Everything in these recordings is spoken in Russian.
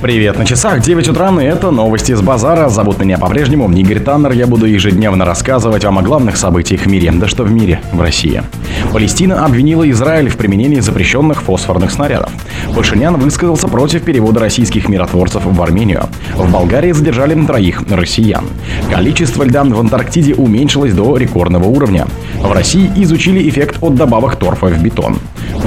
Привет на часах, 9 утра, и это новости с базара. Зовут меня по-прежнему Игорь Таннер. Я буду ежедневно рассказывать вам о главных событиях в мире. Да что в мире, в России. Палестина обвинила Израиль в применении запрещенных фосфорных снарядов. Пашинян высказался против перевода российских миротворцев в Армению. В Болгарии задержали троих россиян. Количество льда в Антарктиде уменьшилось до рекордного уровня. В России изучили эффект от добавок торфа в бетон.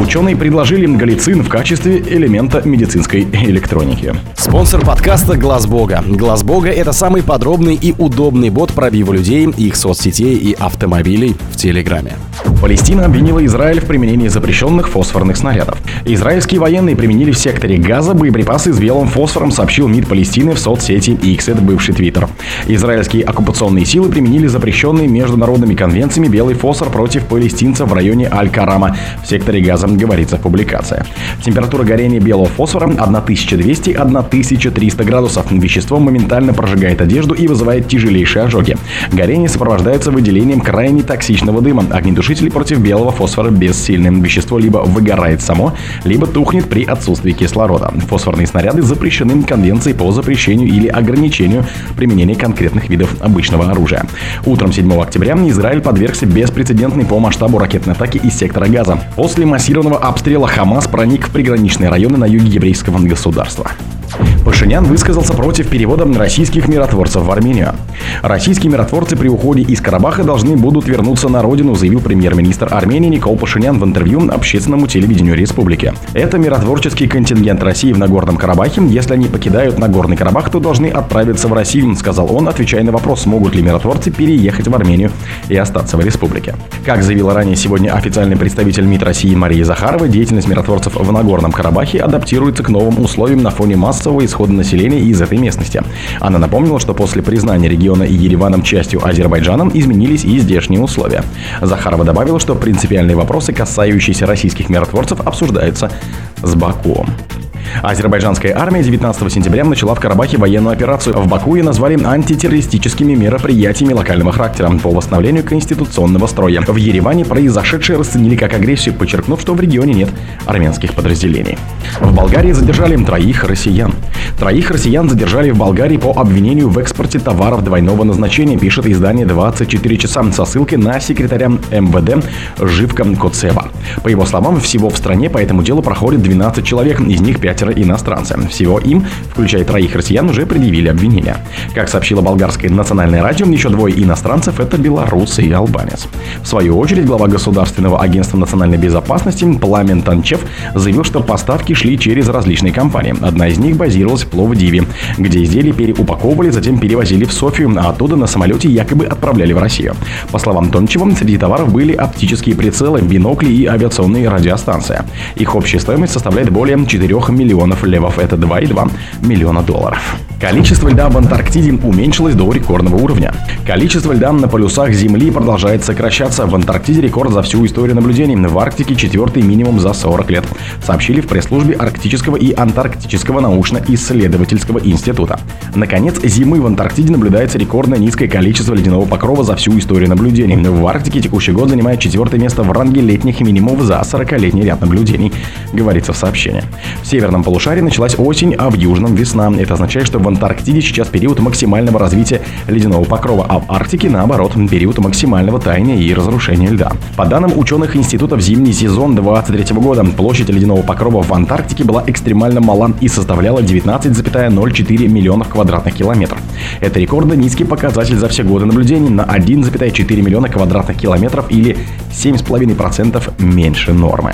Ученые предложили галицин в качестве элемента медицинской электроники. Спонсор подкаста Глаз Бога. Глаз Бога это самый подробный и удобный бот пробива людей, их соцсетей и автомобилей в Телеграме. Палестина обвинила Израиль в применении запрещенных фосфорных снарядов. Израильские военные применили в секторе Газа боеприпасы с белым фосфором, сообщил МИД Палестины в соцсети X, это бывший Твиттер. Израильские оккупационные силы применили запрещенный международными конвенциями белый фосфор против палестинцев в районе Аль-Карама в секторе Газа, говорится в публикации. Температура горения белого фосфора 1200-1300 градусов. Вещество моментально прожигает одежду и вызывает тяжелейшие ожоги. Горение сопровождается выделением крайне токсичного дыма. Огнетушители против белого фосфора бессильны. Вещество либо выгорает само, либо тухнет при отсутствии кислорода. Фосфорные снаряды запрещены Конвенцией по запрещению или ограничению применения конкретных видов обычного оружия. Утром 7 октября Израиль подвергся беспрецедентной по масштабу ракетной атаки из сектора Газа. После массированного обстрела Хамас проник в приграничные районы на юге еврейского государства. Пашинян высказался против перевода российских миротворцев в Армению. Российские миротворцы при уходе из Карабаха должны будут вернуться на родину, заявил премьер-министр Армении Никол Пашинян в интервью общественному телевидению республики. Это миротворческий контингент России в Нагорном Карабахе. Если они покидают Нагорный Карабах, то должны отправиться в Россию, сказал он, отвечая на вопрос, смогут ли миротворцы переехать в Армению и остаться в республике. Как заявила ранее сегодня официальный представитель МИД России Мария Захарова, деятельность миротворцев в Нагорном Карабахе адаптируется к новым условиям на фоне массового исхода населения из этой местности. Она напомнила, что после признания региона и Ереваном частью Азербайджаном изменились и здешние условия. Захарова добавила, что принципиальные вопросы, касающиеся российских миротворцев, обсуждаются с Баку. Азербайджанская армия 19 сентября начала в Карабахе военную операцию. В Баку ее назвали антитеррористическими мероприятиями локального характера по восстановлению конституционного строя. В Ереване произошедшее расценили как агрессию, подчеркнув, что в регионе нет армянских подразделений. В Болгарии задержали троих россиян. Троих россиян задержали в Болгарии по обвинению в экспорте товаров двойного назначения, пишет издание 24 часа со ссылкой на секретаря МВД Живка Коцева. По его словам, всего в стране по этому делу проходит 12 человек, из них 5 пятеро иностранцы. Всего им, включая троих россиян, уже предъявили обвинения. Как сообщила болгарское национальное радио, еще двое иностранцев – это белорус и албанец. В свою очередь, глава Государственного агентства национальной безопасности Пламен Танчев заявил, что поставки шли через различные компании. Одна из них базировалась в Пловдиве, где изделия переупаковывали, затем перевозили в Софию, а оттуда на самолете якобы отправляли в Россию. По словам Тончева, среди товаров были оптические прицелы, бинокли и авиационные радиостанции. Их общая стоимость составляет более 4 миллионов миллионов левов. Это 2,2 миллиона долларов. Количество льда в Антарктиде уменьшилось до рекордного уровня. Количество льда на полюсах Земли продолжает сокращаться. В Антарктиде рекорд за всю историю наблюдений. В Арктике четвертый минимум за 40 лет. Сообщили в пресс-службе Арктического и Антарктического научно-исследовательского института. Наконец, зимы в Антарктиде наблюдается рекордное низкое количество ледяного покрова за всю историю наблюдений. В Арктике текущий год занимает четвертое место в ранге летних минимумов за 40-летний ряд наблюдений, говорится в сообщении. В северном полушарии началась осень, а в южном весна. Это означает, что в Антарктиде сейчас период максимального развития ледяного покрова, а в Арктике, наоборот, период максимального таяния и разрушения льда. По данным ученых институтов, зимний сезон 23 года площадь ледяного покрова в Антарктике была экстремально мала и составляла 19,04 миллионов квадратных километров. Это рекордно низкий показатель за все годы наблюдений на 1,4 миллиона квадратных километров или 7,5% меньше нормы.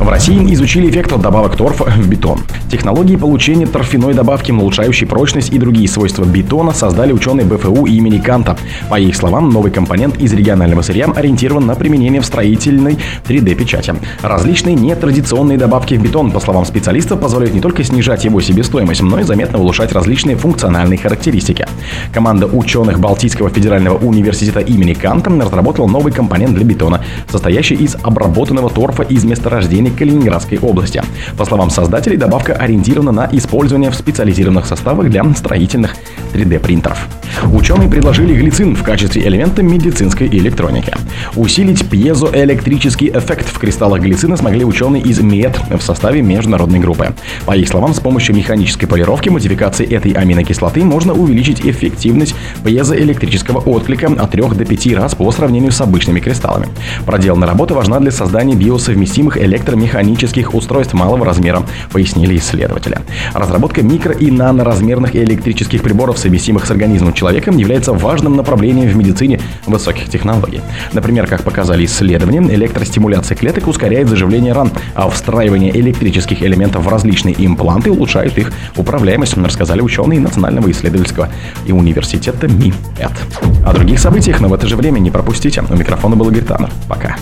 В России изучили эффект от добавок торфа в бетон. Технологии получения торфяной добавки, улучшающей прочность и другие свойства бетона создали ученые БФУ имени Канта. По их словам, новый компонент из регионального сырья ориентирован на применение в строительной 3D-печати. Различные нетрадиционные добавки в бетон, по словам специалистов, позволяют не только снижать его себестоимость, но и заметно улучшать различные функциональные характеристики. Команда ученых Балтийского федерального университета имени Канта разработала новый компонент для бетона, состоящий из обработанного торфа из месторождений Калининградской области. По словам создателей, добавка ориентирована на использование в специализированных составах для строительных 3D принтеров. Ученые предложили глицин в качестве элемента медицинской электроники. Усилить пьезоэлектрический эффект в кристаллах глицина смогли ученые из МЕД в составе международной группы. По их словам, с помощью механической полировки модификации этой аминокислоты можно увеличить эффективность пьезоэлектрического отклика от 3 до 5 раз по сравнению с обычными кристаллами. Проделанная работа важна для создания биосовместимых электромеханических устройств малого размера, пояснили исследователи. Разработка микро- и наноразмерных электрических приборов, совместимых с организмом человека, является важным направлением в медицине высоких технологий. Например, как показали исследования, электростимуляция клеток ускоряет заживление ран, а встраивание электрических элементов в различные импланты улучшает их управляемость, рассказали ученые Национального исследовательского и университета МИЭД. О других событиях, но в это же время не пропустите. У микрофона был Игорь Таннер. Пока.